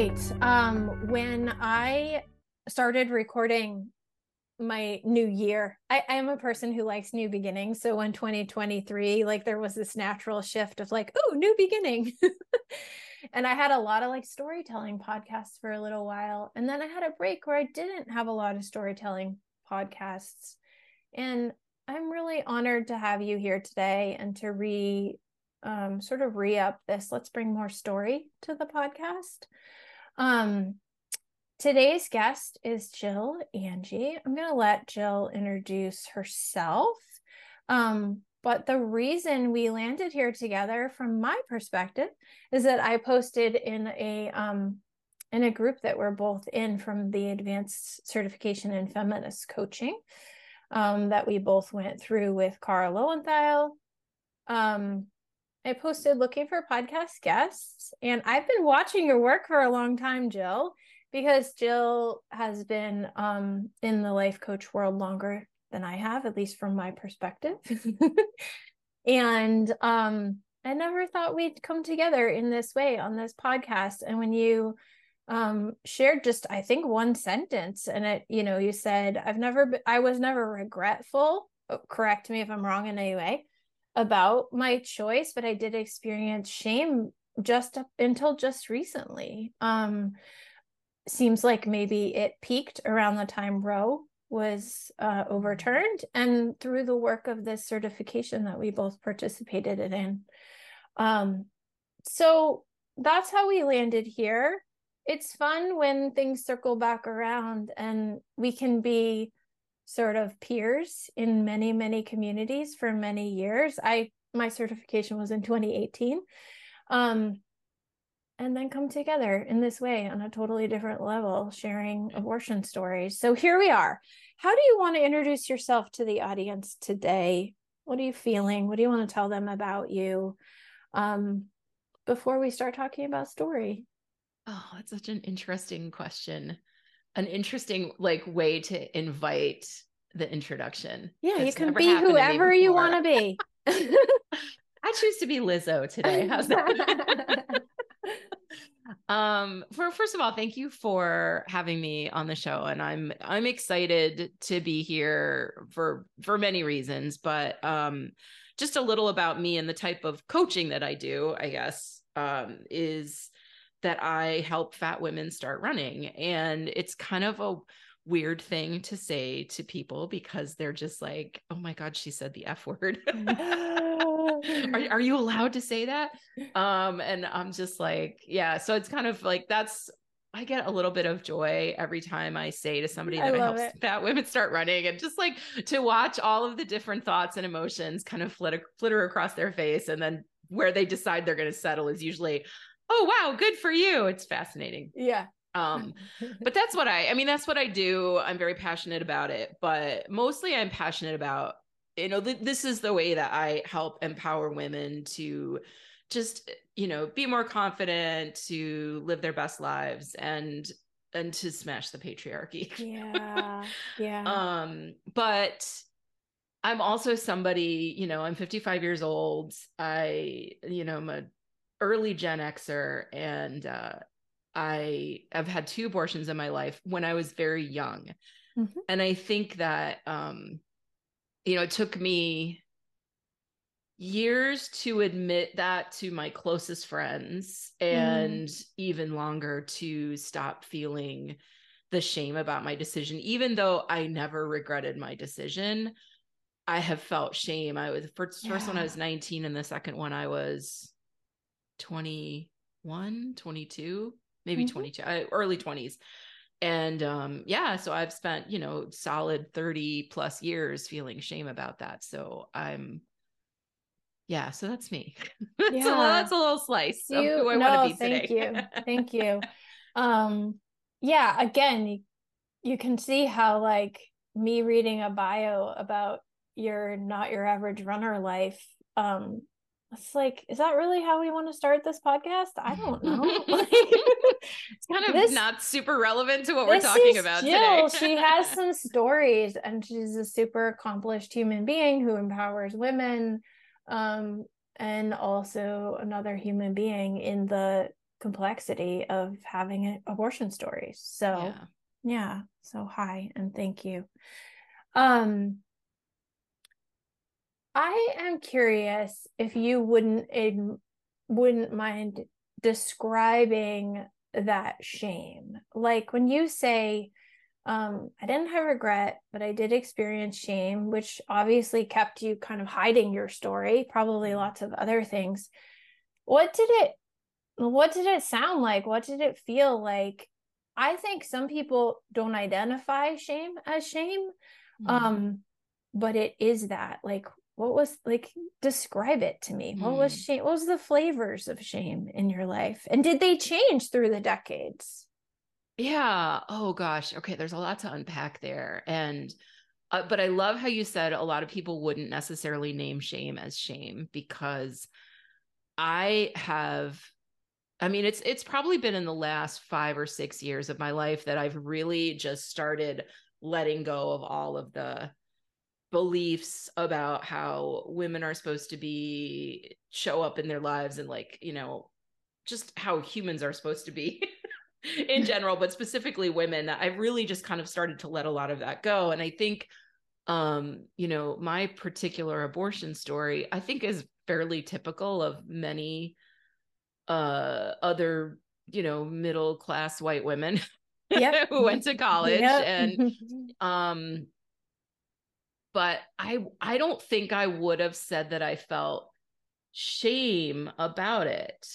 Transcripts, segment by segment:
Right. Um, when I started recording my new year, I, I am a person who likes new beginnings. So when 2023, like there was this natural shift of like, oh, new beginning. and I had a lot of like storytelling podcasts for a little while. And then I had a break where I didn't have a lot of storytelling podcasts. And I'm really honored to have you here today and to re um, sort of re up this. Let's bring more story to the podcast. Um, today's guest is Jill Angie. I'm going to let Jill introduce herself. Um, but the reason we landed here together, from my perspective, is that I posted in a um, in a group that we're both in from the Advanced Certification in Feminist Coaching um, that we both went through with Kara Loewentheil. Um, I posted looking for podcast guests, and I've been watching your work for a long time, Jill, because Jill has been um, in the life coach world longer than I have, at least from my perspective. and um, I never thought we'd come together in this way on this podcast. And when you um, shared just, I think, one sentence, and it, you know, you said, I've never, been, I was never regretful. Oh, correct me if I'm wrong in any way about my choice, but I did experience shame just up until just recently. Um, seems like maybe it peaked around the time Roe was uh, overturned and through the work of this certification that we both participated in. Um, so that's how we landed here. It's fun when things circle back around and we can be sort of peers in many many communities for many years. I my certification was in 2018 um and then come together in this way on a totally different level sharing abortion stories. So here we are. How do you want to introduce yourself to the audience today? What are you feeling? What do you want to tell them about you? Um before we start talking about story. Oh that's such an interesting question an interesting like way to invite the introduction. Yeah, you can be whoever you want to be. I choose to be Lizzo today. How's that? um for first of all thank you for having me on the show and i'm i'm excited to be here for for many reasons but um just a little about me and the type of coaching that i do i guess um is that I help fat women start running. And it's kind of a weird thing to say to people because they're just like, oh my God, she said the F word. are, are you allowed to say that? Um, and I'm just like, yeah. So it's kind of like that's I get a little bit of joy every time I say to somebody that I, I help it. fat women start running and just like to watch all of the different thoughts and emotions kind of flitter, flitter across their face. And then where they decide they're going to settle is usually, oh wow good for you. It's fascinating. Yeah. Um but that's what i i mean that's what i do. I'm very passionate about it but mostly i'm passionate about you know th- this is the way that i help empower women to just you know be more confident to live their best lives and and to smash the patriarchy. Yeah. Yeah. Um but i'm also somebody you know i'm 55 years old. I you know i'm a early Gen Xer, and uh, I have had two abortions in my life when I was very young. Mm-hmm. And I think that, um, you know, it took me years to admit that to my closest friends and mm. even longer to stop feeling the shame about my decision even though i never regretted my decision i have felt shame i was first, yeah. first one i was 19 and the second one i was 21, 22, maybe mm-hmm. 22, uh, early 20s. And um, yeah, so I've spent, you know, solid 30 plus years feeling shame about that. So I'm, yeah, so that's me. that's, yeah. a, that's a little slice you, of who I no, want to be thank today. you. Thank you. Um, yeah, again, you, you can see how like me reading a bio about your not your average runner life um it's like is that really how we want to start this podcast? I don't know. It's kind of this, not super relevant to what we're talking about Jill. today. She has some stories and she's a super accomplished human being who empowers women um, and also another human being in the complexity of having abortion stories so yeah. yeah. So hi and thank you. Um I am curious if you wouldn't wouldn't mind describing that shame. Like when you say um, I didn't have regret, but I did experience shame, which obviously kept you kind of hiding your story, probably mm-hmm. lots of other things. What did it what did it sound like? What did it feel like? I think some people don't identify shame as shame. Mm-hmm. Um, but it is that. Like what was like describe it to me? What was hmm. shame what was the flavors of shame in your life? And did they change through the decades? Yeah. Oh gosh. Okay there's a lot to unpack there. And uh, but i love how you said a lot of people wouldn't necessarily name shame as shame because i have i mean it's it's probably been in the last 5 or 6 years of my life that i've really just started letting go of all of the beliefs about how women are supposed to be show up in their lives and like you know just how humans are supposed to be in general but specifically women i've really just kind of started to let a lot of that go and i think um you know my particular abortion story i think is fairly typical of many uh other you know middle class white women yep. who went to college yep. and um but I I don't think I would have said that I felt shame about it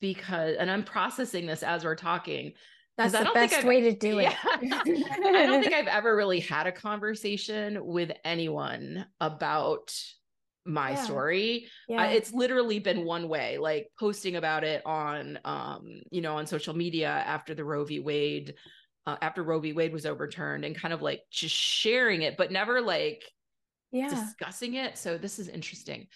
because and I'm processing this as we're talking. That's the best way to do it. Yeah, I don't think I've ever really had a conversation with anyone about my yeah. story. Yeah. it's literally been one way, like posting about it on um, you know, on social media after the Roe v. Wade uh, after Roe v. Wade was overturned and kind of like just sharing it, but never like yeah. discussing it. So this is interesting.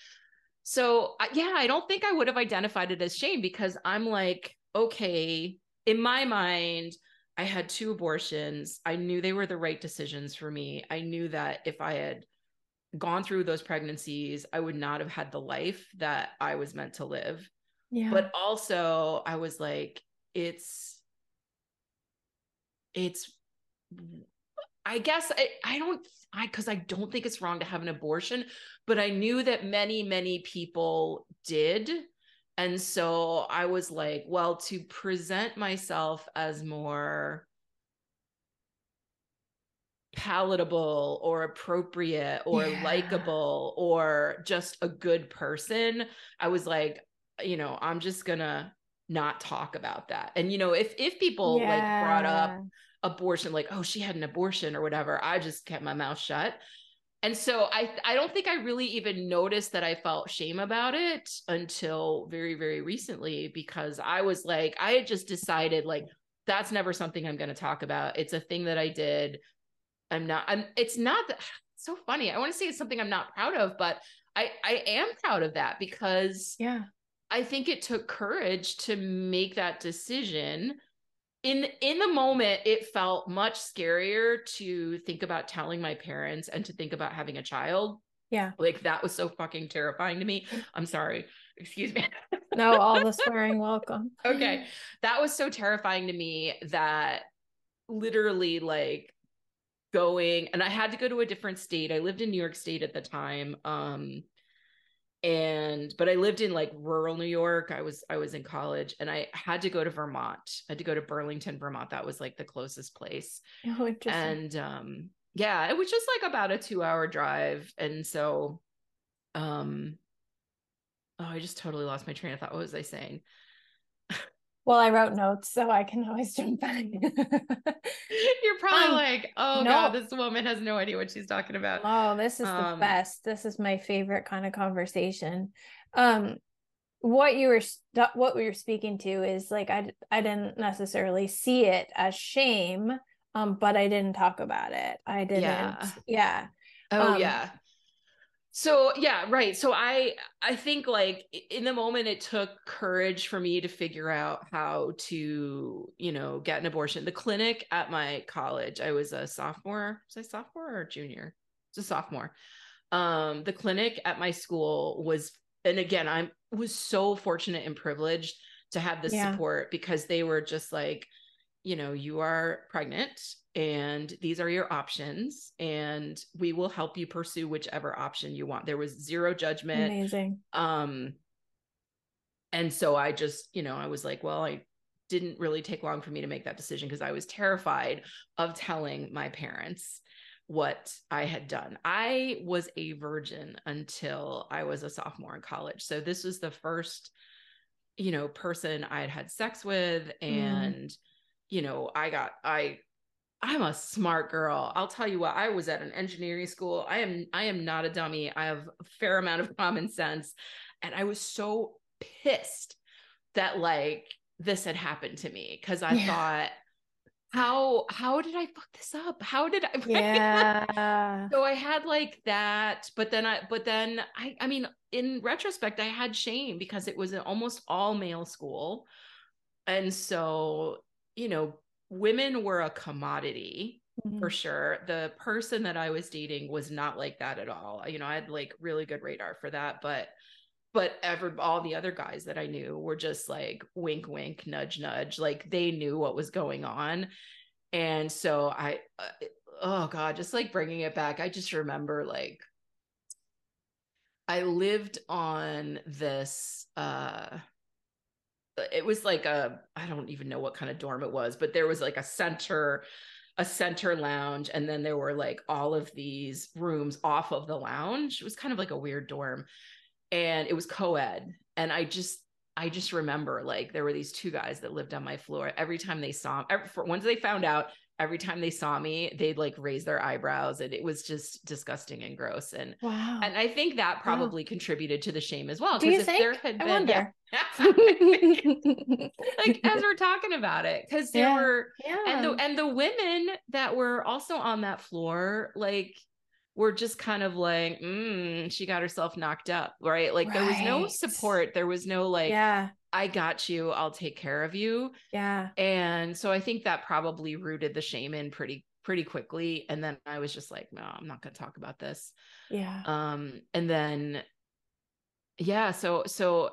So yeah, I don't think I would have identified it as shame because I'm like, okay, in my mind, I had two abortions. I knew they were the right decisions for me. I knew that if I had gone through those pregnancies, I would not have had the life that I was meant to live. Yeah. But also, I was like, it's it's I guess I, I don't I because I don't think it's wrong to have an abortion, but I knew that many, many people did. And so I was like, well, to present myself as more palatable or appropriate or yeah. likable or just a good person, I was like, you know, I'm just gonna not talk about that. And you know, if if people yeah. like brought up abortion like oh she had an abortion or whatever. I just kept my mouth shut. And so i i don't think i really even noticed that i felt shame about it until very very recently because i was like i had just decided like that's never something i'm going to talk about. It's a thing that i did. I'm not i'm it's not that, so funny. I want to say it's something i'm not proud of but i i am proud of that because yeah. I think it took courage to make that decision in in the moment it felt much scarier to think about telling my parents and to think about having a child. Yeah. Like that was so fucking terrifying to me. I'm sorry. Excuse me. No all the swearing welcome. Okay. That was so terrifying to me that literally like going and i had to go to a different state. I lived in new york state at the time. Um and but i lived in like rural new york. I was i was in college and i had to go to vermont. I had to go to burlington vermont. That was like the closest place. Oh, and um yeah it was just like about a two hour drive. And so um oh i just totally lost my train of thought. What was i saying well, I wrote notes, so I can always jump back. You're probably um, like, oh no. god, this woman has no idea what she's talking about. Oh, this is um, the best. This is my favorite kind of conversation. um what you were what we were speaking to is like I I didn't necessarily see it as shame um but I didn't talk about it. I didn't yeah. yeah. Oh um, yeah. So yeah, right. So I I think like in the moment it took courage for me to figure out how to, you know, get an abortion. The clinic at my college, I was a sophomore, was I sophomore or junior? It's a sophomore. Um, the clinic at my school was and again, I was so fortunate and privileged to have this yeah. support because they were just like, you know, you are pregnant and these are your options and we will help you pursue whichever option you want. There was zero judgment. Amazing. Um and so I just, you know, I was like, well, I didn't really take long for me to make that decision because I was terrified of telling my parents what I had done. I was a virgin until I was a sophomore in college. So this was the first, you know, person I had had sex with. Mm. And, mm. you know, I got, I, I'm a smart girl. I'll tell you what, I was at an engineering school. I am, I am not a dummy. I have a fair amount of common sense. And I was so pissed that like this had happened to me because I yeah. thought, how how did I fuck this up? How did I Yeah. so I had like that, but then I but then I I mean in retrospect I had shame because it was an almost all male school. And so, you know, women were a commodity mm-hmm. for sure. The person that I was dating was not like that at all. You know, I had like really good radar for that, but but ever all the other guys that I knew were just like wink wink nudge nudge like they knew what was going on and so I uh, oh god just like bringing it back I just remember like I lived on this uh it was like a I don't even know what kind of dorm it was but there was like a center a center lounge and then there were like all of these rooms off of the lounge. It was kind of like a weird dorm. And it was co-ed. And i just i just remember like there were these two guys that lived on my floor. Every time they saw every, once they found out every time they saw me they'd like raise their eyebrows and it was just disgusting and gross and wow and i think that probably wow. contributed to the shame as well because if think? there had been wonder. Like as we're talking about it because there yeah. were yeah. and the and the women that were also on that floor like were just kind of like, mm, she got herself knocked up, right? Like right. there was no support. There was no like, yeah, I got you. I'll take care of you. Yeah. And so I think that probably rooted the shame in pretty pretty quickly. And then I was just like, no, I'm not going to talk about this. Yeah. Um. And then, yeah. So so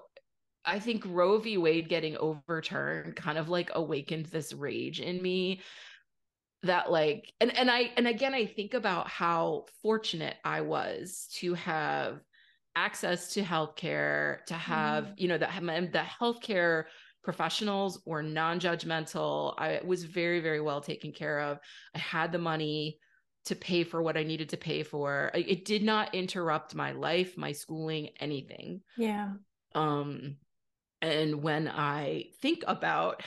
I think Roe v. Wade getting overturned kind of like awakened this rage in me that like and and I and again I think about how fortunate I was to have access to healthcare to have mm. you know that the healthcare professionals were non-judgmental I was very very well taken care of I had the money to pay for what I needed to pay for it did not interrupt my life my schooling anything yeah um and when I think about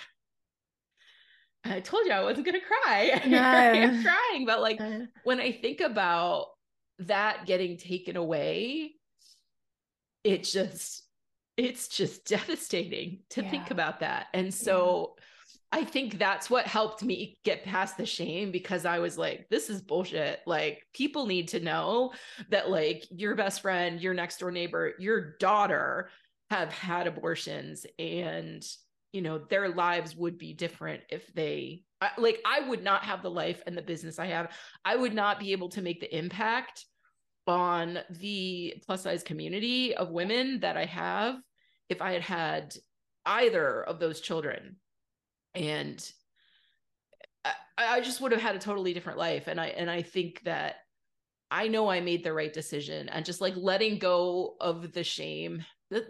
I told you I wasn't gonna cry. No. I'm crying, but like when I think about that getting taken away, it just it's just devastating to yeah. think about that. And so yeah. I think that's what helped me get past the shame because I was like, this is bullshit. Like, people need to know that, like, your best friend, your next door neighbor, your daughter have had abortions and you know their lives would be different if they like i would not have the life and the business i have i would not be able to make the impact on the plus size community of women that i have if i had had either of those children. And I, I just would have had a totally different life. And i and i think that i know i made the right decision. And just like letting go of the shame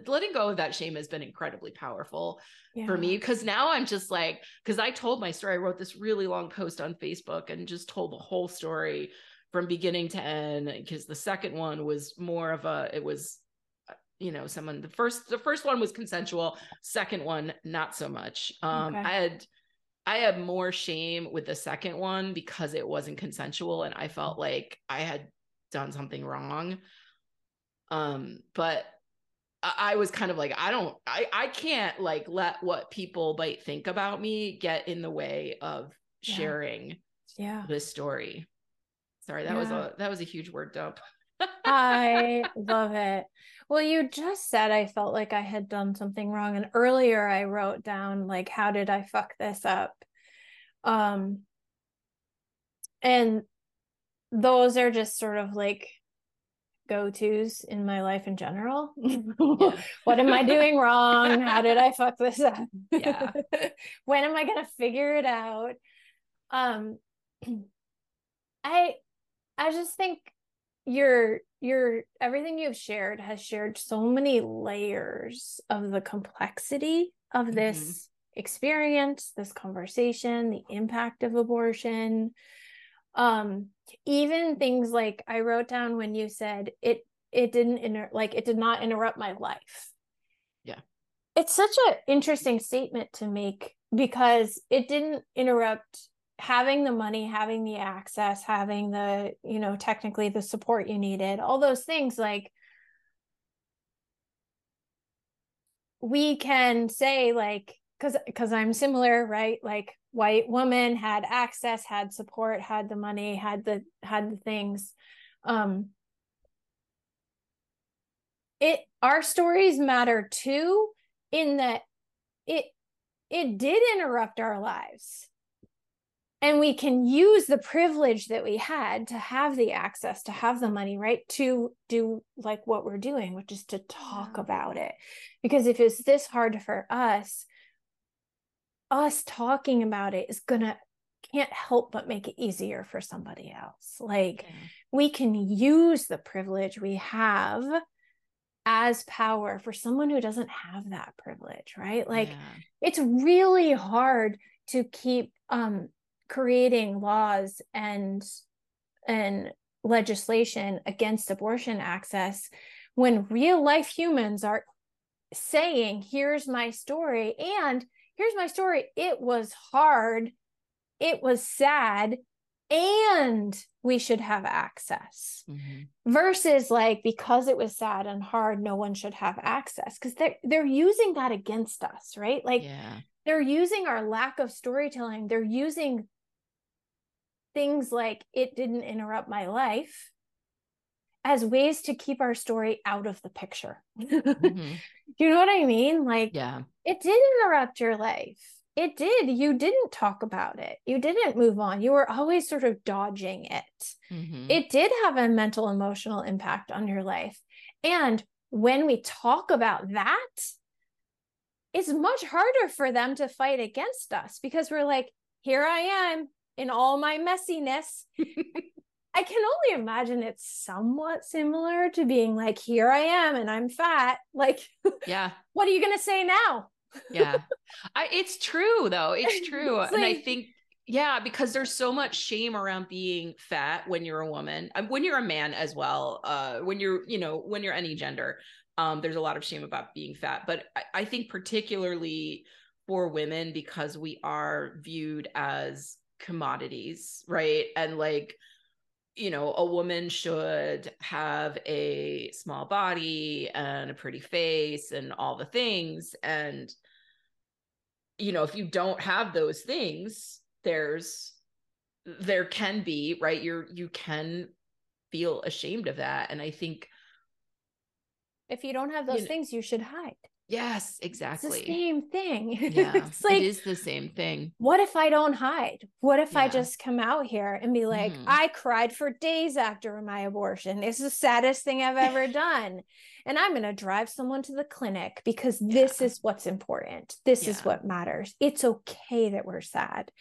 letting go of that shame has been incredibly powerful yeah. for me. Because now I'm just like because I told my story I wrote this really long post on Facebook and just told the whole story from beginning to end because the second one was more of a it was you know someone the first the first one was consensual second one not so much um okay. I had I had more shame with the second one because it wasn't consensual and I felt like I had done something wrong um but I was kind of like, I don't, I, I can't like let what people might think about me get in the way of sharing yeah. this story. Sorry, that yeah. was a that was a huge word dump. I love it. Well, you just said I felt like I had done something wrong. And earlier I wrote down like how did I fuck this up? Um and those are just sort of like go-tos in my life in general. What am I doing wrong? How did I fuck this up? Yeah. when am I going to figure it out? Um I I just think your your everything you've shared has shared so many layers of the complexity of this mm-hmm. experience, this conversation, the impact of abortion. Um even things like I wrote down when you said it it didn't inter- like it did not interrupt my life. Yeah. It's such an interesting statement to make because it didn't interrupt having the money having the access having the you know technically the support you needed all those things like we can say like because because i'm similar right? Like white woman had access had support had the money had the had the things. Um it our stories matter too in that it it did interrupt our lives and we can use the privilege that we had to have the access to have the money right to do like what we're doing which is to talk yeah. about it because if it's this hard for us us talking about it is gonna can't help but make it easier for somebody else like yeah. we can use the privilege we have as power for someone who doesn't have that privilege right like yeah. it's really hard to keep um creating laws and and legislation against abortion access when real life humans are saying here's my story and here's my story it was hard it was sad and we should have access mm-hmm. versus like because it was sad and hard no one should have access because they're they're using that against us right like yeah. they're using our lack of storytelling they're using things like it didn't interrupt my life as ways to keep our story out of the picture. mm-hmm. You know what I mean? Like, yeah, it did interrupt your life. It did. You didn't talk about it. You didn't move on. You were always sort of dodging it. Mm-hmm. It did have a mental, emotional impact on your life. And when we talk about that, it's much harder for them to fight against us because we're like, here I am in all my messiness. I can only imagine it's somewhat similar to being like, here I am and I'm fat. Like, yeah. what are you going to say now? yeah. I, it's true though. It's true. it's and I think, yeah, because there's so much shame around being fat when you're a woman, um, when you're a man as well. Uh, when you're, you know, when you're any gender, um, there's a lot of shame about being fat. But I, I think particularly for women, because we are viewed as commodities, right? And like, you know, a woman should have a small body and a pretty face and all the things. And, you know, if you don't have those things, there's, there can be, right? You're, you can feel ashamed of that. And I think, if you don't have those you know, things, you should hide. Yes, exactly. It's the same thing. Yeah, it's like, it is the same thing. What if I don't hide? What if yeah. I just come out here and be like, mm-hmm. I cried for days after my abortion. It's the saddest thing I've ever done. And I'm going to drive someone to the clinic because yeah. this is what's important. This yeah. is what matters. It's okay that we're sad.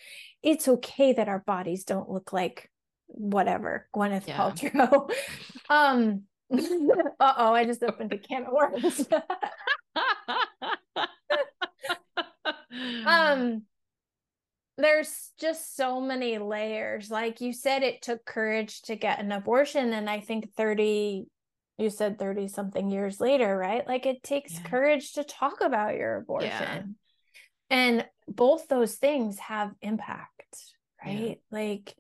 It's okay that our bodies don't look like whatever, Gwyneth Paltrow. um, uh oh, I just opened a can of worms. Um there's just so many layers like you said it took courage to get an abortion and i think 30 you said 30 something years later right like it takes yeah. courage to talk about your abortion yeah. and both those things have impact right yeah. like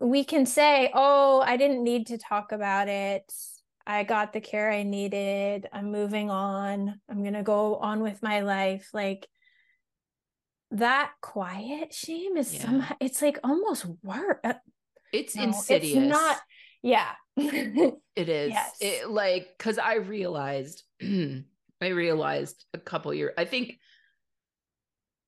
we can say oh i didn't need to talk about it I got the care I needed. I'm moving on. I'm going to go on with my life. Like that quiet shame is yeah. somehow, it's like almost work. Uh, it's no, insidious. It's not, yeah. it is. Yes. It, like, cause I realized, I realized a couple years, I think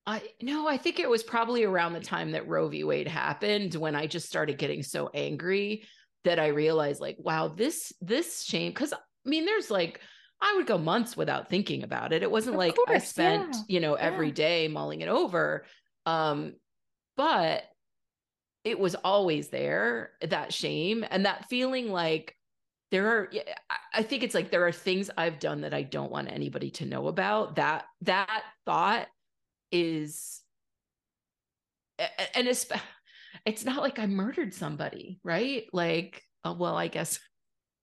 I no, I think it was probably around the time that Roe v. Wade happened when I just started getting so angry that I realized like, wow, this this shame because I mean, there's like I would go months without thinking about it. It wasn't of like course, I spent, yeah. you know, every yeah. day mulling it over. Um, but it was always there, that shame and that feeling like there are I think it's like there are things I've done that I don't want anybody to know about. That that thought is and it's it's not like I murdered somebody, right? Like, oh, well, I guess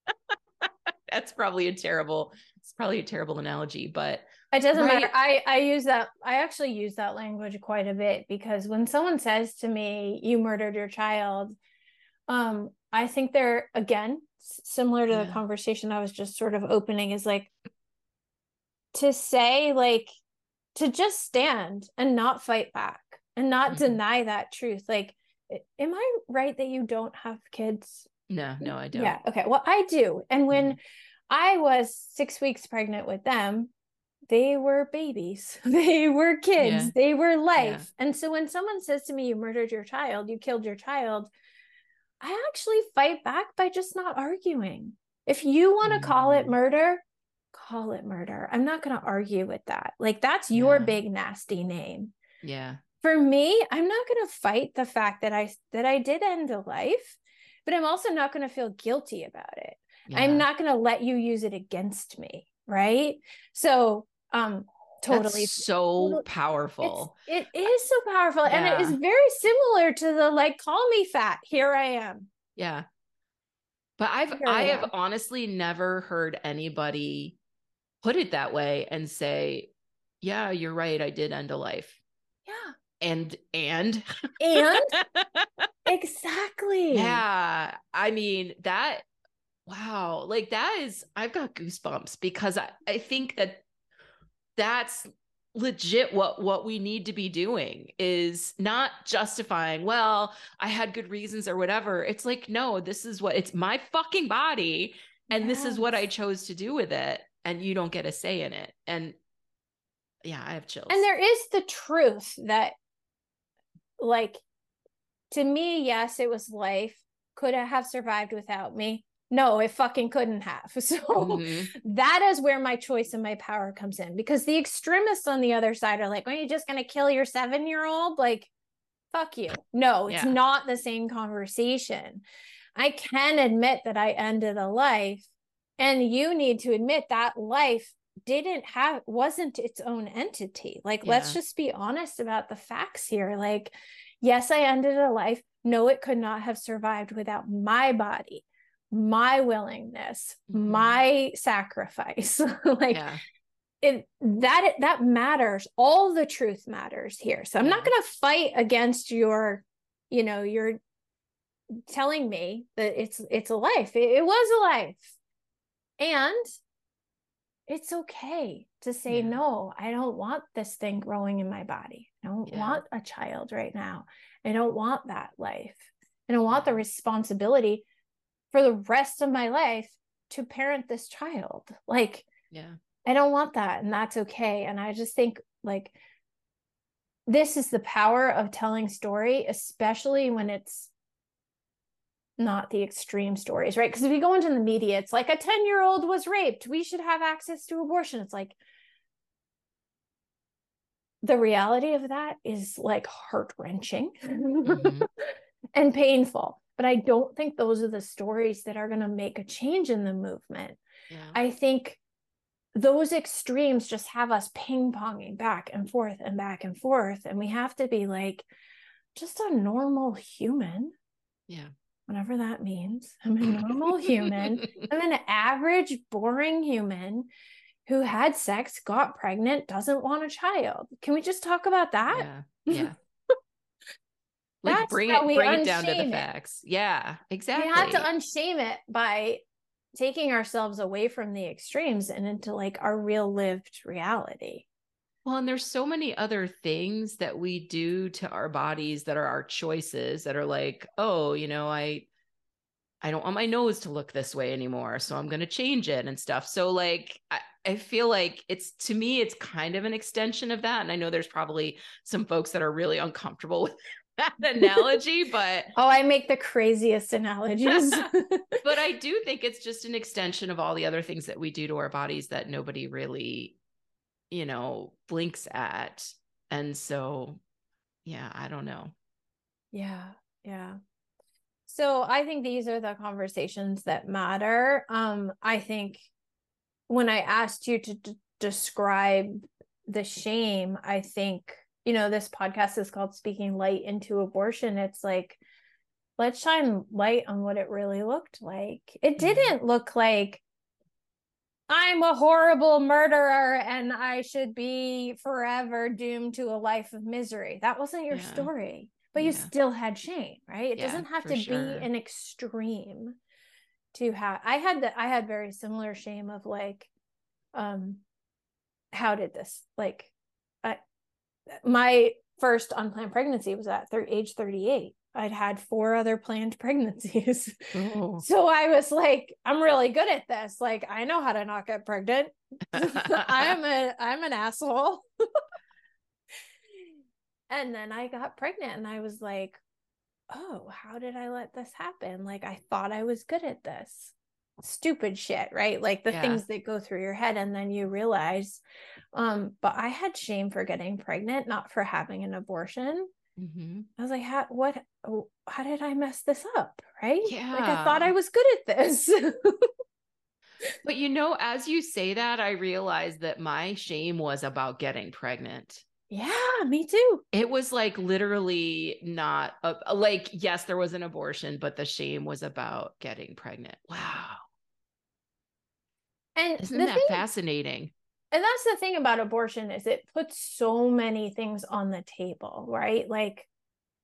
that's probably a terrible it's probably a terrible analogy, but it doesn't right? matter. I I use that I actually use that language quite a bit because when someone says to me, "You murdered your child," um, I think they're again similar to yeah. the conversation I was just sort of opening is like to say like to just stand and not fight back and not mm-hmm. deny that truth. Like, am I right that you don't have kids? No, no, I don't. Yeah. Okay. Well, I do. And when mm-hmm. I was six weeks pregnant with them, they were babies. They were kids. Yeah. They were life. Yeah. And so when someone says to me, you murdered your child, you killed your child, I actually fight back by just not arguing. If you want to mm-hmm. call it mm. murder, call it murder. I'm not going to argue with that. Like, that's your yeah. big, nasty name. Yeah. For me, I'm not going to fight the fact that I that I did end a life, but I'm also not going to feel guilty about it. Yeah. I'm not going to let you use it against me, right? So, um totally That's so powerful. It's, it is so powerful yeah. and it is very similar to the like call me fat, here I am. Yeah. But I've here I, I have honestly never heard anybody put it that way and say, yeah, you're right. I did end a life. Yeah. And, and, and exactly. Yeah. I mean, that, wow. Like that is, I've got goosebumps because I, I think that that's legit what what we need to be doing is not justifying well i had good reasons or whatever it's like no this is what it's my fucking body and yes. this is what i chose to do with it and you don't get a say in it. And yeah, I have chills. And there is the truth that, like, to me, yes, it was life. Could it have survived without me? No, it fucking couldn't have. So mm-hmm. that is where my choice and my power comes in because the extremists on the other side are like, are you just going to kill your seven year old? Like, fuck you. No, it's yeah. not the same conversation. I can admit that I ended a life and you need to admit that life didn't have wasn't its own entity like yeah. let's just be honest about the facts here like yes i ended a life no it could not have survived without my body my willingness mm-hmm. my sacrifice like yeah. it that that matters all the truth matters here so i'm yeah. not going to fight against your you know you're telling me that it's it's a life it, it was a life and it's okay to say, yeah. no, I don't want this thing growing in my body. I don't yeah. want a child right now. I don't want that life. I don't want the responsibility for the rest of my life to parent this child. Like, yeah, I don't want that. And that's okay. And I just think, like, this is the power of telling story, especially when it's not the extreme stories, right? Because if you go into the media, it's like a 10 year old was raped. We should have access to abortion. It's like the reality of that is like heart wrenching mm-hmm. and painful. But I don't think those are the stories that are going to make a change in the movement. Yeah. I think those extremes just have us ping ponging back and forth and back and forth. And we have to be like just a normal human. Yeah whatever that means. I'm a normal human. I'm an average, boring human who had sex, got pregnant, doesn't want a child. Can we just talk about that? Yeah. Yeah. like bring it bring it down to the facts. Yeah, exactly. We have to unshame it by taking ourselves away from the extremes and into like our real lived reality. Well, and there's so many other things that we do to our bodies that are our choices that are like, oh, you know, I I don't want my nose to look this way anymore, so I'm going to change it and stuff. So like I, I feel like it's to me it's kind of an extension of that and I know there's probably some folks that are really uncomfortable with that analogy, but oh, I make the craziest analogies. but I do think it's just an extension of all the other things that we do to our bodies that nobody really, you know, blinks at. And so, yeah, I don't know. Yeah. Yeah. So I think these are the conversations that matter. Um, I think when I asked you to d- describe the shame, I think you know, this podcast is called Speaking Light into Abortion. It's like, let's shine light on what it really looked like. It mm-hmm. didn't look like I'm a horrible murderer and I should be forever doomed to a life of misery. That wasn't your yeah. story, but yeah. you still had shame, right? It yeah, doesn't have to sure. be an extreme to have. I had that. I had very similar shame of like, um, how did this like I, my first unplanned pregnancy was at th- age 38 i'd had four other planned pregnancies oh. so i was like i'm really good at this like i know how to not get pregnant i'm a i'm an asshole and then i got pregnant and i was like oh how did i let this happen like i thought i was good at this stupid shit right like the yeah. things that go through your head and then you realize um, but I had shame for getting pregnant, not for having an abortion. Mm-hmm. I was like, how, what, oh, how did I mess this up? Right. Yeah. Like I thought I was good at this. but you know, as you say that, I realized that my shame was about getting pregnant. Yeah, me too. It was like literally not a, like, yes, there was an abortion, but the shame was about getting pregnant. Wow. And isn't that thing, fascinating? and that's the thing about abortion is it puts so many things on the table right like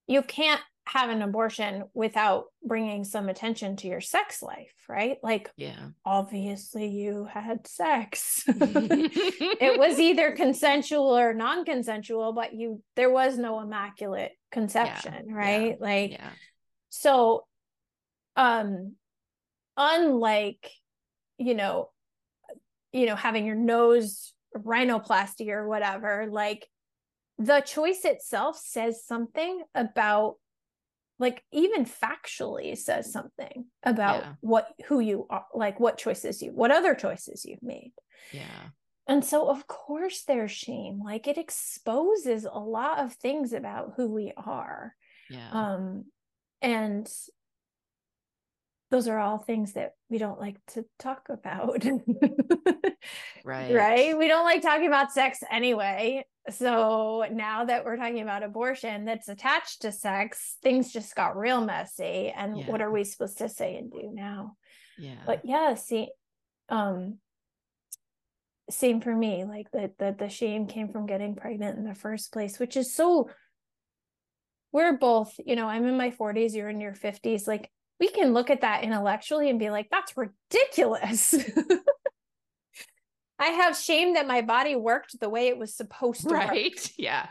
you can't have an abortion without bringing some attention to your sex life right like yeah obviously you had sex it was either consensual or non-consensual but you there was no immaculate conception yeah. right yeah. like yeah. so um unlike you know you know, having your nose rhinoplasty or whatever, like the choice itself says something about like even factually says something about yeah. what who you are like what choices you what other choices you've made yeah and so of course there's shame like it exposes a lot of things about who we are yeah um and those are all things that we don't like to talk about. right. Right. We don't like talking about sex anyway. So now that we're talking about abortion that's attached to sex, things just got real messy. And yeah. what are we supposed to say and do now? Yeah. But yeah, see, um, same for me. Like the the the shame came from getting pregnant in the first place, which is so we're both, you know, I'm in my 40s, you're in your 50s. Like we can look at that intellectually and be like, that's ridiculous. I have shame that my body worked the way it was supposed to right? Work. Yeah.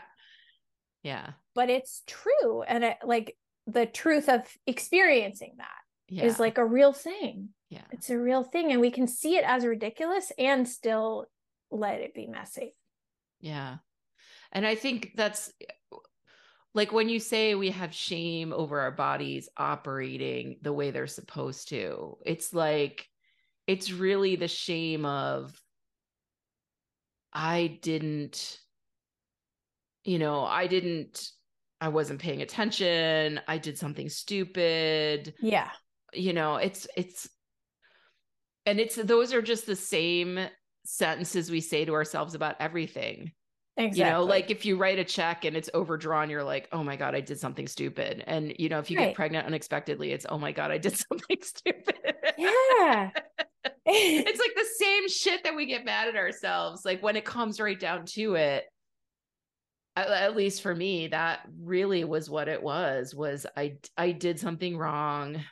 Yeah. But it's true. And it, like the truth of experiencing that yeah. is like a real thing. Yeah. It's a real thing. And we can see it as ridiculous and still let it be messy. Yeah. And I think that's like when you say we have shame over our bodies operating the way they're supposed to it's like it's really the shame of i didn't you know i didn't i wasn't paying attention i did something stupid yeah you know it's it's and it's those are just the same sentences we say to ourselves about everything Exactly. You know, like if you write a check and it's overdrawn, you're like, oh my God, I did something stupid. And, you know, if you right. get pregnant unexpectedly, it's, oh my God, I did something stupid. Yeah. It's like the same shit that we get mad at ourselves. Like when it comes right down to it, at, at least for me, that really was what it was, was I, I did something wrong.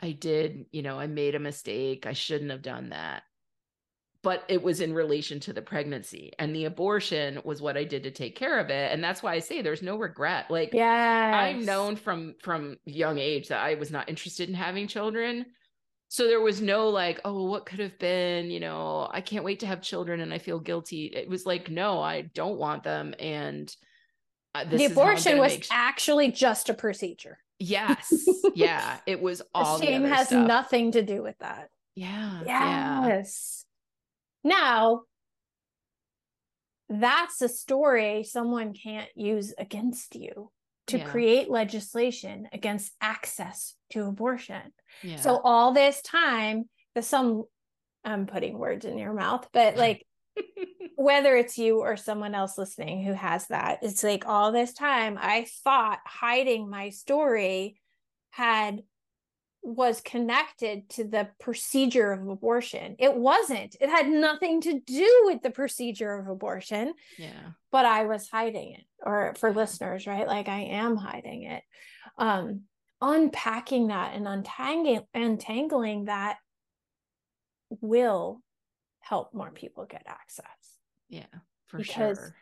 I did, you know, I made a mistake. I shouldn't have done that. But it was in relation to the pregnancy and the abortion was what I did to take care of it. And that's why I say there's no regret. Like yeah, I'm known from from young age that I was not interested in having children. So there was no like, oh, what could have been, you know, I can't wait to have children and I feel guilty. It was like, no, I don't want them. And uh, the abortion was actually just a procedure. Yes. yeah. It was all the shame has stuff. nothing to do with that. Yeah. Yes. Yeah. Now, that's a story someone can't use against you to yeah. create legislation against access to abortion. Yeah. So all this time, the some I'm putting words in your mouth, but like whether it's you or someone else listening who has that, it's like all this time I thought hiding my story had was connected to the procedure of abortion. It wasn't. It had nothing to do with the procedure of abortion. Yeah. But I was hiding it. Or for listeners, right? Like I am hiding it. Um unpacking that and untangling untangling that will help more people get access. Yeah, for because sure.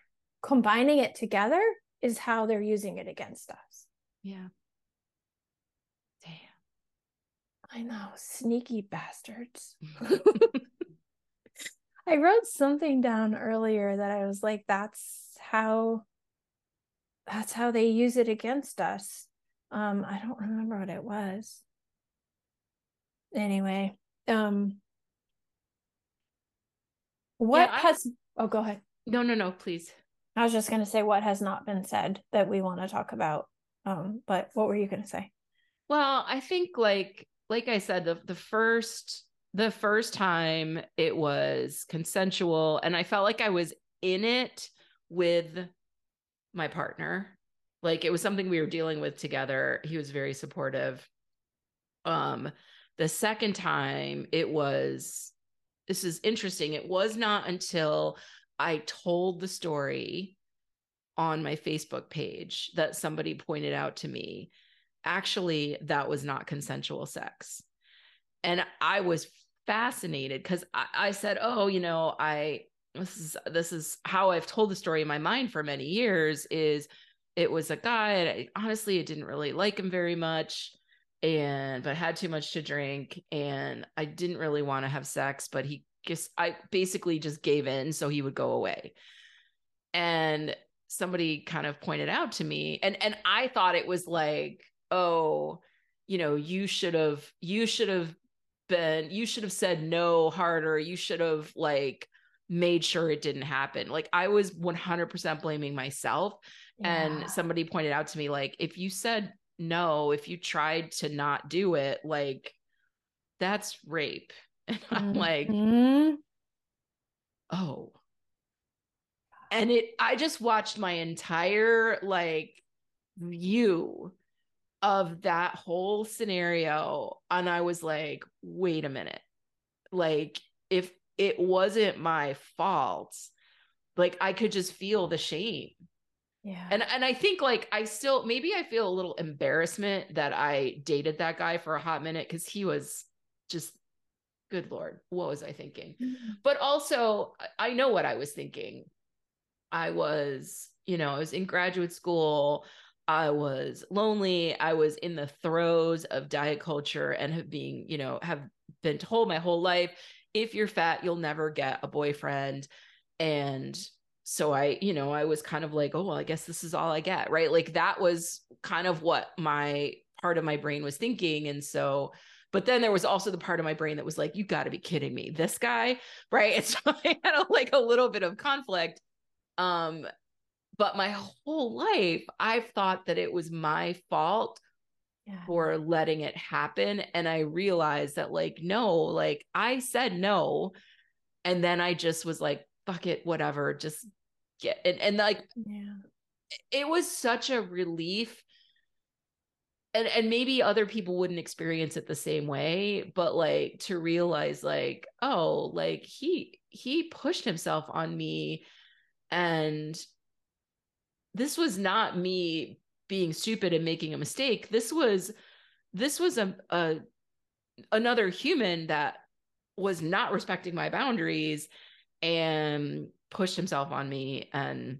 combining it together is how they're using it against us. Yeah. Damn. I know, sneaky bastards. I wrote something down earlier that I was like, that's how that's how they use it against us. Um, I don't remember what it was. Anyway, um, what yeah, has oh go ahead. No, no, no, please. I was just gonna say what has not been said that we want to talk about. Um, but what were you gonna say? Well, I think like like I said, the the first the first time it was consensual and I felt like I was in it with my partner. Like it was something we were dealing with together. He was very supportive. Um the second time it was this is interesting. It was not until I told the story on my Facebook page that somebody pointed out to me actually that was not consensual sex. And I was fascinated because I, I, said, Oh, you know, I this is this is how I've told the story in my mind for many years is it was a guy I, honestly I didn't really like him very much and but I had too much to drink and I didn't really want to have sex, but he just I basically just gave in so he would go away. And somebody kind of pointed out to me and and I thought it was like, "Oh, you know, you should have you should have been you should have said no harder. You should have like made sure it didn't happen." Like I was 100% blaming myself. Yeah. And somebody pointed out to me like if you said no, if you tried to not do it, like that's rape. And I'm like, mm-hmm. oh. And it, I just watched my entire like view of that whole scenario. And I was like, wait a minute. Like, if it wasn't my fault, like I could just feel the shame. Yeah. And and I think like I still maybe I feel a little embarrassment that I dated that guy for a hot minute cuz he was just good lord, what was I thinking? Mm-hmm. But also I know what I was thinking. I was, you know, I was in graduate school. I was lonely. I was in the throes of diet culture and have being, you know, have been told my whole life if you're fat, you'll never get a boyfriend. And so I, you know, I was kind of like, oh, well, I guess this is all I get. Right. Like that was kind of what my part of my brain was thinking. And so, but then there was also the part of my brain that was like, you got to be kidding me. This guy. Right. And so I had a, like a little bit of conflict. Um, but my whole life, I've thought that it was my fault yeah. for letting it happen. And I realized that, like, no, like I said no. And then I just was like, fuck it, whatever, just get and, and like yeah. it was such a relief. And and maybe other people wouldn't experience it the same way, but like to realize like, oh, like he he pushed himself on me and this was not me being stupid and making a mistake. This was this was a, a another human that was not respecting my boundaries and pushed himself on me and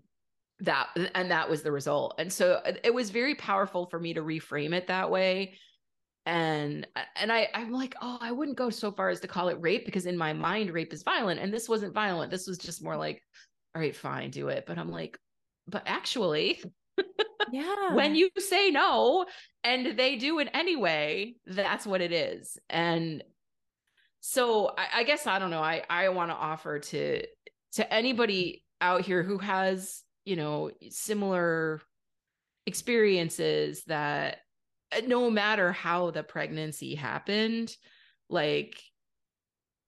that and that was the result. And so uh, it was very powerful for me to reframe it that way. And and i i'm like oh i wouldn't go so far as to call it rape because in my mind rape is violent and this wasn't violent. This was just more like all right fine do it. But i'm like but actually yeah when you say no and they do it anyway that's what it is. And so I, I guess i don't know i i want to offer to to anybody out here who has you know similar experiences that uh, no matter how the pregnancy happened like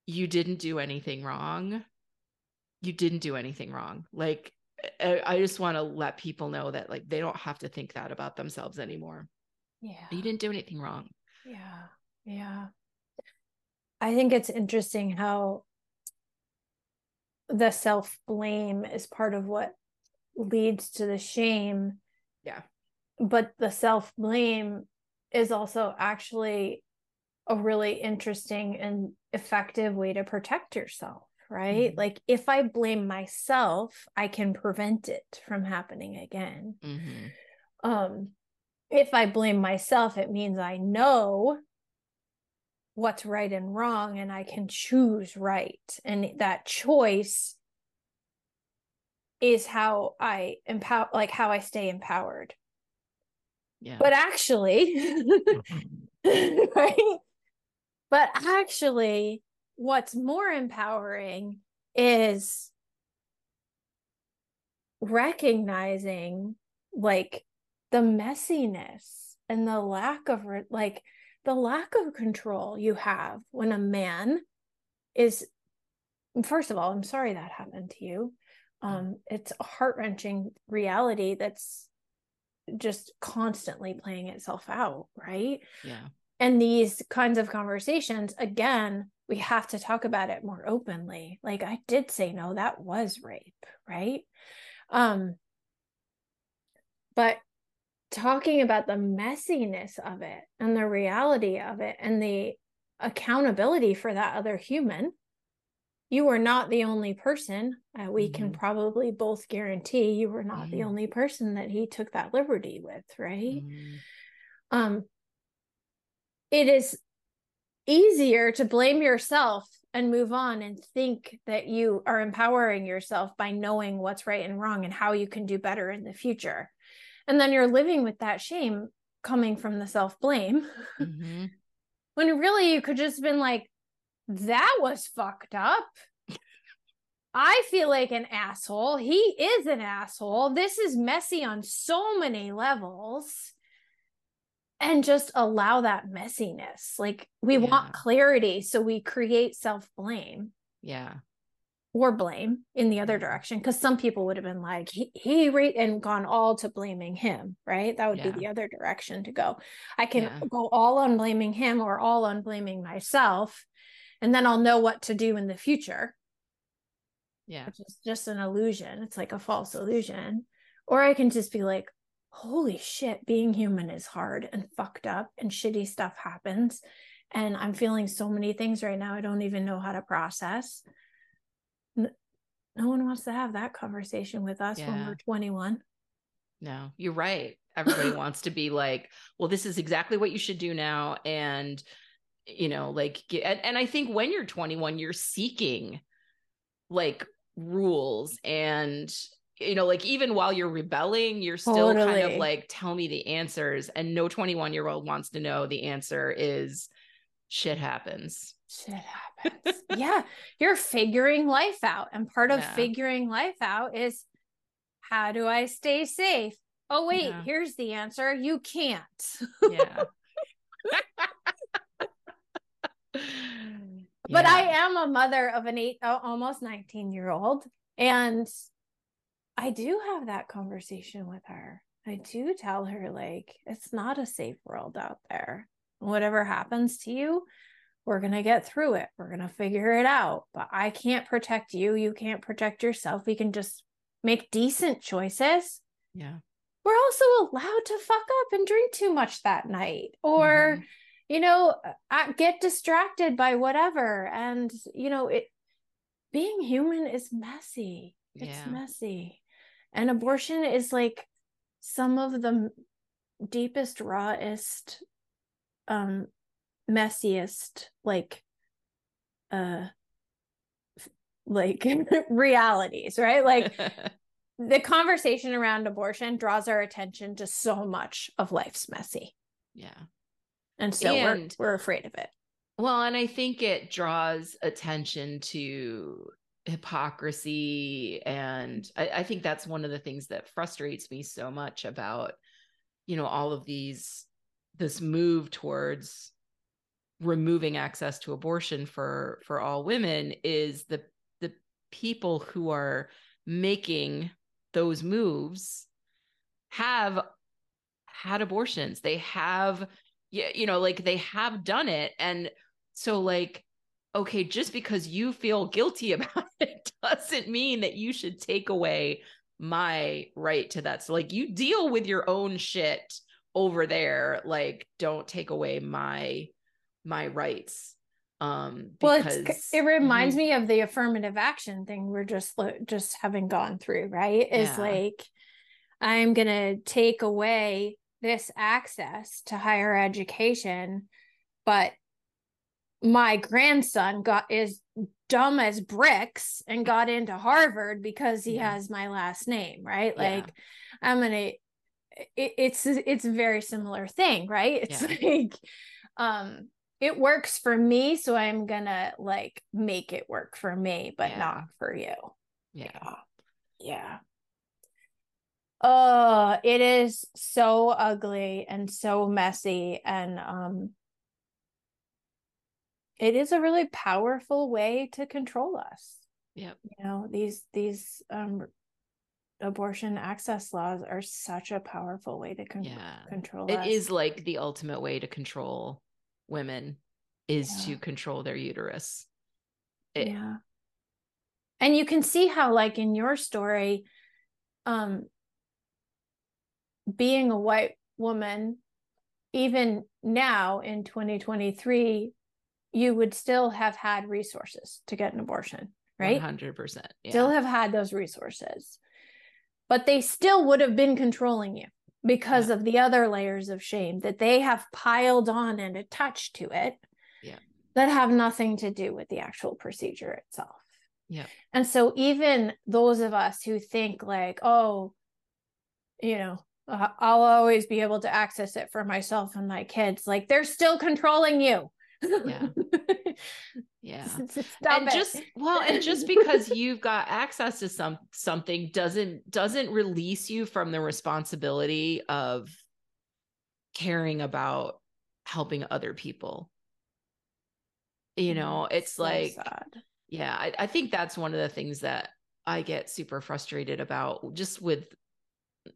you didn't do anything wrong you didn't do anything wrong. Like I, I just want to let people know that like they don't have to think that about themselves anymore. Yeah. You didn't do anything wrong. Yeah yeah. I think it's interesting how the self blame is part of what leads to the shame. Yeah. But the self blame is also actually a really interesting and effective way to protect yourself, right? Mm-hmm. Like if I blame myself, I can prevent it from happening again. Mm-hmm. Um if I blame myself, it means I know what's right and wrong and I can choose right. And that choice is how I empower like how I stay empowered. Yeah. But actually right? But actually what's more empowering is recognizing like the messiness and the lack of like the lack of control you have when a man is first of all i'm sorry that happened to you. Um it's a heart-wrenching reality that's just constantly playing itself out right? Yeah and these kinds of conversations again we have to talk about it more openly like i did say no that was rape right um but talking about the messiness of it and the reality of it and the accountability for that other human you are not the only person uh, we mm-hmm. can probably both guarantee you were not mm-hmm. the only person that he took that liberty with right mm-hmm. um it is easier to blame yourself and move on and think that you are empowering yourself by knowing what's right and wrong and how you can do better in the future and then you're living with that shame coming from the self blame mm-hmm. when really you could just have been like that was fucked up I feel like an asshole. He is an asshole. This is messy on so many levels. And just allow that messiness. Like we yeah. want clarity. So we create self blame. Yeah or blame in the other direction because some people would have been like he, he rate and gone all to blaming him right that would yeah. be the other direction to go i can yeah. go all on blaming him or all on blaming myself and then i'll know what to do in the future yeah which is just an illusion it's like a false illusion or i can just be like holy shit being human is hard and fucked up and shitty stuff happens. And i'm feeling so many things right now i don't even know how to process. No one wants to have that conversation with us yeah. when we're 21 no you're right. Everybody wants to be like well this is exactly what you should do now and you know like and, and i think when you're 21 you're seeking like rules and you know like even while you're rebelling you're still totally. kind of like tell me the answers and no 21 year old wants to know the answer is shit happens shit happens. yeah, you're figuring life out. And part of yeah. figuring life out is how do I stay safe? Oh, wait, yeah. here's the answer. You can't. yeah. but yeah. I am a mother of an eight, uh, almost 19 year old. And I do have that conversation with her. I do tell her, like, it's not a safe world out there. Whatever happens to you, we're going to get through it. We're going to figure it out. But I can't protect you. You can't protect yourself. We can just make decent choices. Yeah. We're also allowed to fuck up and drink too much that night or, mm-hmm. you know get distracted by whatever and you know it being human is messy it's Yeah. messy and abortion is like some of the deepest rawest um messiest like uh like realities right? Like the conversation around abortion draws our attention to so much of life's messy. Yeah. and so And- we're we're afraid of it. Well, and I think it draws attention to hypocrisy. And I, I think that's one of the things that frustrates me so much about, you know, all of these, this move towards removing access to abortion for for all women is the the people who are making those moves have had abortions they have you know like they have done it and so like okay just because you feel guilty about it doesn't mean that you should take away my right to that so like you deal with your own shit over there like don't take away my my rights um well it's it reminds you- me of the affirmative action thing we're just just having gone through right is Yeah. like i'm going to take away this access to higher education but my grandson got is dumb as bricks and got into harvard because he Yeah. has my last name right Yeah. like i'm going to it, it's it's a very similar thing right it's Yeah. like um it works for me so i'm gonna like make it work for me but Yeah. not for you yeah yeah oh it is so ugly and so messy and um it is a really powerful way to control us Yep. you know these these um abortion access laws are such a powerful way to con- Yeah. control It us. is like the ultimate way to control women is Yeah. to control their uterus. It- yeah and you can see how like in your story um being a white woman even now in 2023 you would still have had resources to get an abortion right 100%. Yeah. still have had those resources but they still would have been controlling you because of the other layers of shame that they have piled on and attached to it Yeah. that have nothing to do with the actual procedure itself Yeah. and so even those of us who think like oh you know uh, i'll always be able to access it for myself and my kids like they're still controlling you Yeah. yeah. Stop and it. just well and just because you've got access to some something doesn't doesn't release you from the responsibility of caring about helping other people you know mm, it's So like sad. yeah I, I think that's one of the things that i get super frustrated about just with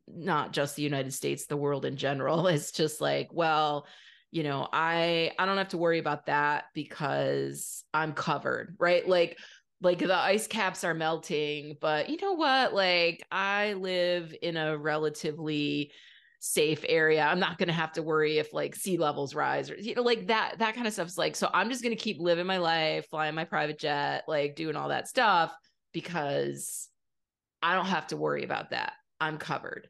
not just the united states the world in general is just like well you know i i don't have to worry about that because i'm covered right? Like like the ice caps are melting but you know what? Like i live in a relatively safe area. I'm not going to have to worry if like sea levels rise or you know like that that kind of stuff's like so i'm just going to keep living my life flying my private jet like doing all that stuff because i don't have to worry about that. I'm covered.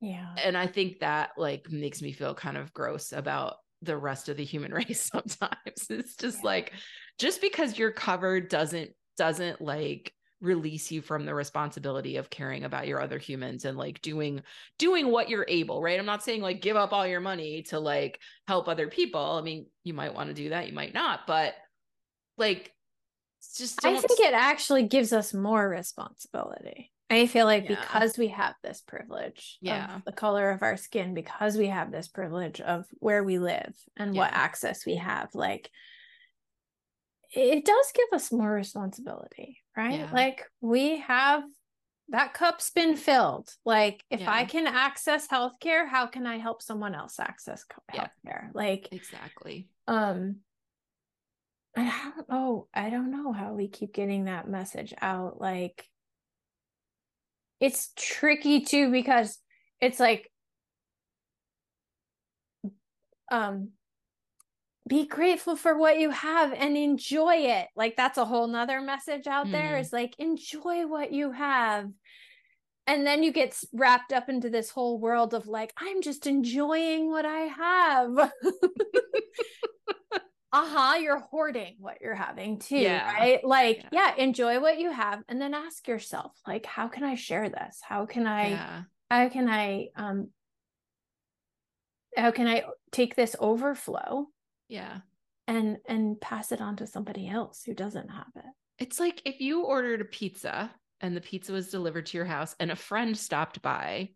Yeah. And i think that like makes me feel kind of gross about the rest of the human race sometimes it's just Yeah. like just because you're covered doesn't doesn't like release you from the responsibility of caring about your other humans and like doing doing what you're able right i'm not saying like give up all your money to like help other people i mean you might want to do that you might not but like just I think it actually gives us more responsibility. I feel like Yeah. because we have this privilege Yeah. of the color of our skin, because we have this privilege of where we live and what access we have, like it does give us more responsibility, right? Yeah. Like we have that cup's been filled. Like if I can access healthcare, how can I help someone else access Yeah. healthcare? Like exactly um I don't know. I don't know how we keep getting that message out. Like it's tricky too because it's like um be grateful for what you have and enjoy it. Like that's a whole nother message out mm. there is like enjoy what you have. And then you get wrapped up into this whole world of like, I'm just enjoying what I have. uh-huh you're hoarding what you're having too yeah. right like yeah. yeah. enjoy what you have and then ask yourself like how can i share this how can i yeah. how can i um how can i take this overflow yeah and and pass it on to somebody else who doesn't have it it's like if you ordered a pizza and the pizza was delivered to your house and a friend stopped by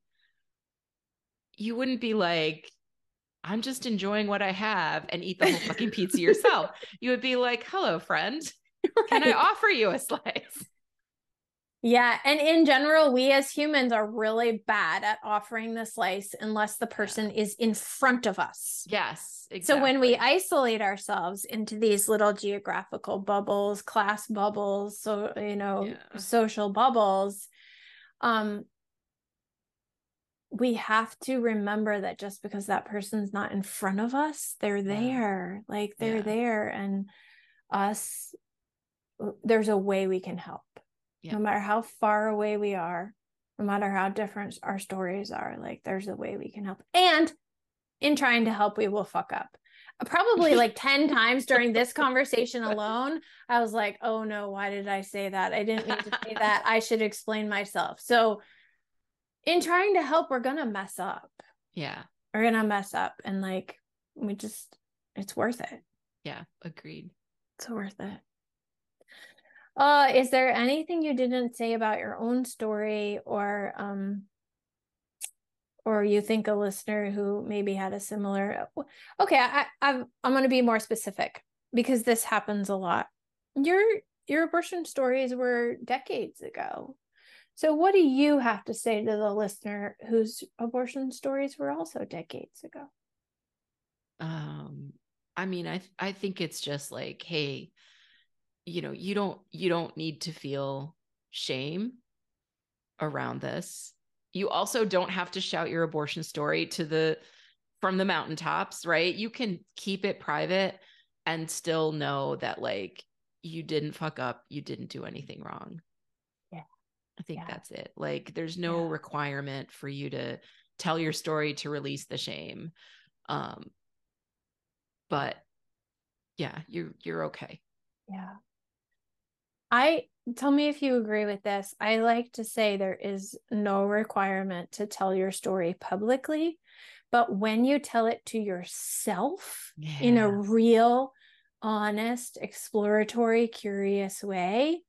you wouldn't be like I'm just enjoying what I have and eat the whole fucking pizza yourself. You would be like, hello, friend. Right. Can I offer you a slice? Yeah. And in general, we as humans are really bad at offering the slice unless the person yeah. is in front of us. Yes. Exactly. So when we isolate ourselves into these little geographical bubbles, class bubbles, so, you know, yeah. social bubbles, um, we have to remember that just because that person's not in front of us, they're there. Yeah. Like they're yeah. there and us uh, there's a way we can help. Yeah. No matter how far away we are, no matter how different our stories are, like there's a way we can help. And in trying to help, we will fuck up. Uh, probably like 10 times during this conversation alone, I was like, oh no, why did I say that? I didn't mean to say that. I should explain myself. So in trying to help, we're gonna mess up. Yeah. We're gonna mess up and like we just it's worth it. Yeah, agreed. It's worth it. Uh, is there anything you didn't say about your own story or um or you think a listener who maybe had a similar okay i, I i'm going to be more specific because this happens a lot your your abortion stories were decades ago so, what do you have to say to the listener whose abortion stories were also decades ago? Um, I mean, I I think it's just like, hey, you know, you don't you don't need to feel shame around this. You also don't have to shout your abortion story to the from the mountaintops, right? You can keep it private and still know that like you didn't fuck up, you didn't do anything wrong. I think yeah. that's it. Like there's no yeah. requirement for you to tell your story to release the shame. Um but yeah, you you're okay. Yeah. I tell me if you agree with this. I like to say there is no requirement to tell your story publicly, but when you tell it to yourself yeah. in a real, honest, exploratory, curious way,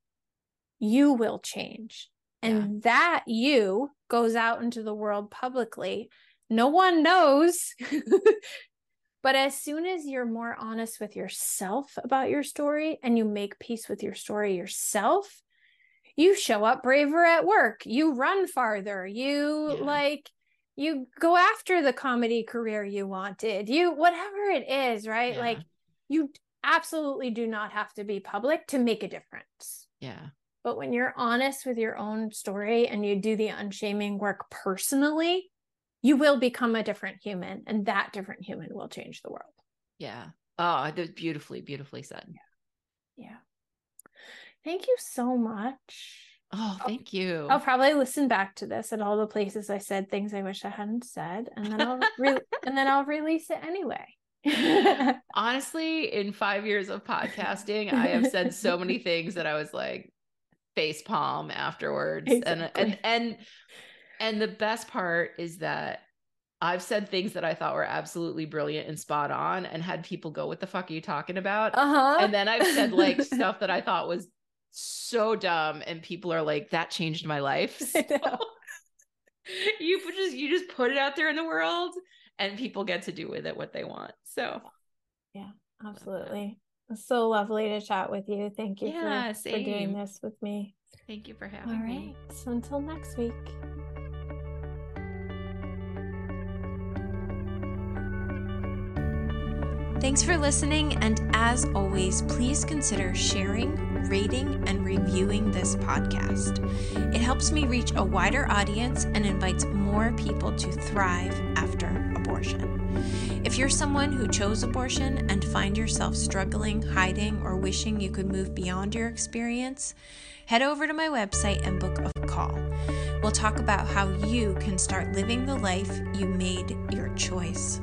you will change and yeah. that you goes out into the world publicly. No one knows. But as soon as you're more honest with yourself about your story and you make peace with your story yourself you show up braver at work. You run farther. You yeah. like you go after the comedy career you wanted. You whatever it is right? Yeah. like you absolutely do not have to be public to make a difference. Yeah but when you're honest with your own story and you do the unshaming work personally, you will become a different human, and that different human will change the world. Yeah. Oh, that's beautifully, beautifully said. Yeah. yeah. Thank you so much. Oh, thank you. I'll probably listen back to this at all the places I said things I wish I hadn't said, and then I'll re- and then I'll release it anyway. Honestly, in five years of podcasting, I have said so many things that I was like, face palm afterwards exactly. and and and and the best part is that I've said things that I thought were absolutely brilliant and spot on and had people go, What the fuck are you talking about? Uh-huh. And then I've said like stuff that I thought was so dumb, and people are like, That changed my life. So you just you just put it out there in the world and people get to do with it what they want. So yeah, absolutely. It's so lovely to chat with you. Thank you yeah, for, for, doing this with me. Thank you for having me. All right. me. So until next week. Thanks for listening. And as always, please consider sharing, rating, and reviewing this podcast. It helps me reach a wider audience and invites more people to thrive after abortion. If you're someone who chose abortion and find yourself struggling, hiding, or wishing you could move beyond your experience, head over to my website and book a call. We'll talk about how you can start living the life you made your choice.